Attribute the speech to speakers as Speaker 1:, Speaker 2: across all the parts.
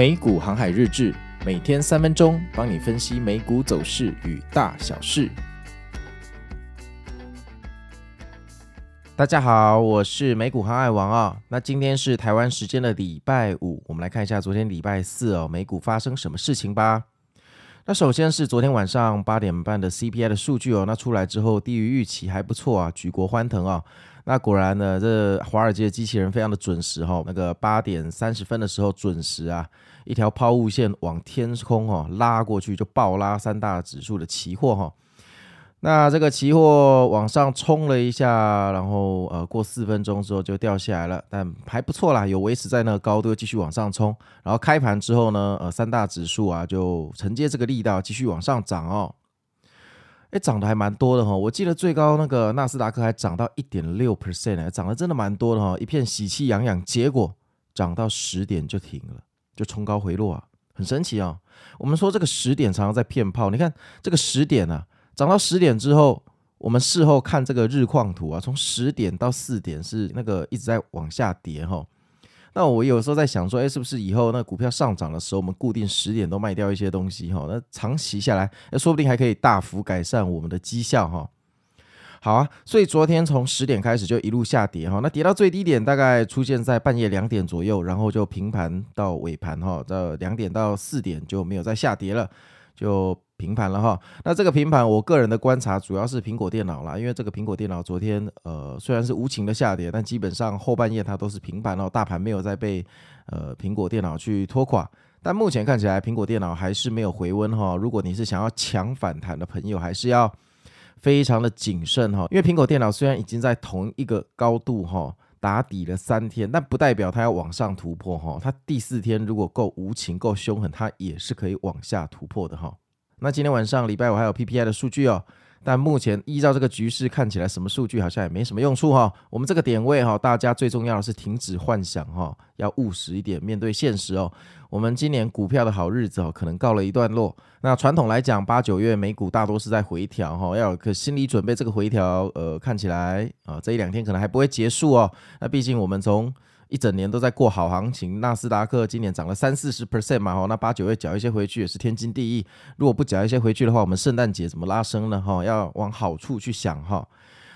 Speaker 1: 美股航海日志，每天三分钟，帮你分析美股走势与大小事。大家好，我是美股航海王啊、哦。那今天是台湾时间的礼拜五，我们来看一下昨天礼拜四哦，美股发生什么事情吧。那首先是昨天晚上八点半的 CPI 的数据哦，那出来之后低于预期，还不错啊，举国欢腾啊、那果然呢，这华尔街的机器人非常的准时哈、哦。那个八点三十分的时候准时啊，一条抛物线往天空、哦、拉过去，就爆拉三大指数的期货哈、哦。那这个期货往上冲了一下，然后呃过四分钟之后就掉下来了，但还不错啦，有维持在那个高度，继续往上冲。然后开盘之后呢，呃三大指数啊就承接这个力道继续往上涨哦。哎，涨得还蛮多的哈！我记得最高那个纳斯达克还涨到一点六 percent 呢，涨得真的蛮多的哈，一片喜气洋洋。结果涨到十点就停了，就冲高回落啊，很神奇啊！我们说这个十点常常在骗炮，你看这个十点啊，涨到十点之后，我们事后看这个日况图啊，从十点到四点是那个一直在往下跌哈。那我有时候在想说，哎，是不是以后那股票上涨的时候，我们固定十点都卖掉一些东西哈？那长期下来，那说不定还可以大幅改善我们的绩效哈。好啊，所以昨天从十点开始就一路下跌哈，那跌到最低点大概出现在半夜两点左右，然后就平盘到尾盘哈，到两点到四点就没有再下跌了，就。平盘了哈，那这个平盘，我个人的观察主要是苹果电脑啦，因为这个苹果电脑昨天呃虽然是无情的下跌，但基本上后半夜它都是平盘哦，大盘没有再被呃苹果电脑去拖垮，但目前看起来苹果电脑还是没有回温哈，如果你是想要抢反弹的朋友，还是要非常的谨慎哈，因为苹果电脑虽然已经在同一个高度哈打底了三天，但不代表它要往上突破哈，它第四天如果够无情够凶狠，它也是可以往下突破的哈。那今天晚上礼拜五还有 PPI 的数据哦，但目前依照这个局势看起来，什么数据好像也没什么用处哈。我们这个点位哈，大家最重要的是停止幻想哈，要务实一点，面对现实哦。我们今年股票的好日子哦，可能告了一段落。那传统来讲，八九月美股大多是在回调哈，要有个心理准备，这个回调呃看起来啊这一两天可能还不会结束哦。那毕竟我们从一整年都在过好行情，纳斯达克今年涨了三四十 percent 嘛，哈，那八九月缴一些回去也是天经地义。如果不缴一些回去的话，我们圣诞节怎么拉升呢？哈，要往好处去想哈。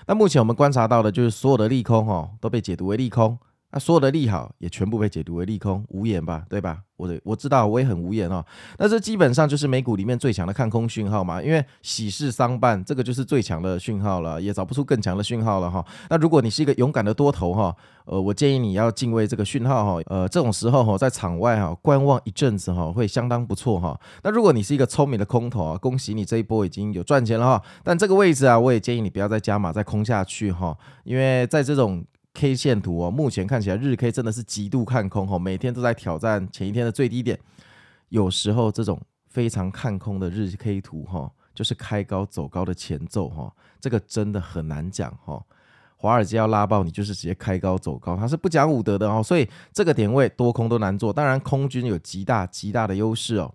Speaker 1: 那目前我们观察到的就是所有的利空哈都被解读为利空。那所有的利好也全部被解读为利空，无言吧，对吧？我的我知道，我也很无言哦。那这基本上就是美股里面最强的看空讯号嘛，因为喜事丧办，这个就是最强的讯号了，也找不出更强的讯号了哈。那如果你是一个勇敢的多头哈，呃，我建议你要敬畏这个讯号哈，呃，这种时候哈，在场外哈观望一阵子哈，会相当不错哈。那如果你是一个聪明的空头啊，恭喜你这一波已经有赚钱了哈。但这个位置啊，我也建议你不要再加码再空下去哈，因为在这种。K 线图哦，目前看起来日 K 真的是极度看空哦，每天都在挑战前一天的最低点。有时候这种非常看空的日 K 图哈，就是开高走高的前奏哈，这个真的很难讲哈。华尔街要拉爆你，就是直接开高走高，它是不讲武德的哦。所以这个点位多空都难做，当然空军有极大极大的优势哦。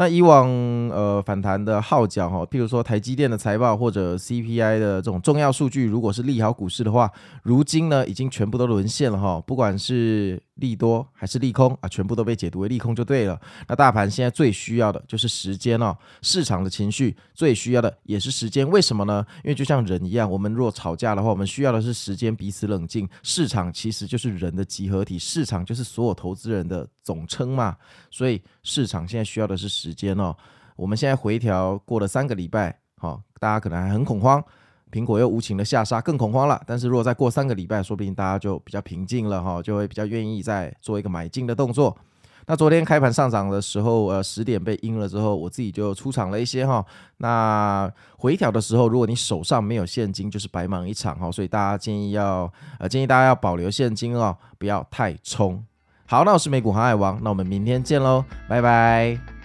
Speaker 1: 那以往呃反弹的号角哈，譬如说台积电的财报或者 CPI 的这种重要数据，如果是利好股市的话，如今呢已经全部都沦陷了哈，不管是。利多还是利空啊？全部都被解读为利空就对了。那大盘现在最需要的就是时间哦，市场的情绪最需要的也是时间。为什么呢？因为就像人一样，我们若吵架的话，我们需要的是时间彼此冷静。市场其实就是人的集合体，市场就是所有投资人的总称嘛。所以市场现在需要的是时间哦。我们现在回调过了三个礼拜，好，大家可能还很恐慌。苹果又无情的下杀，更恐慌了。但是如果再过三个礼拜，说不定大家就比较平静了哈，就会比较愿意再做一个买进的动作。那昨天开盘上涨的时候，呃，十点被阴了之后，我自己就出场了一些哈。那回调的时候，如果你手上没有现金，就是白忙一场哈。所以大家建议要呃建议大家要保留现金哦，不要太冲。好，那我是美股航海王，那我们明天见喽，拜拜。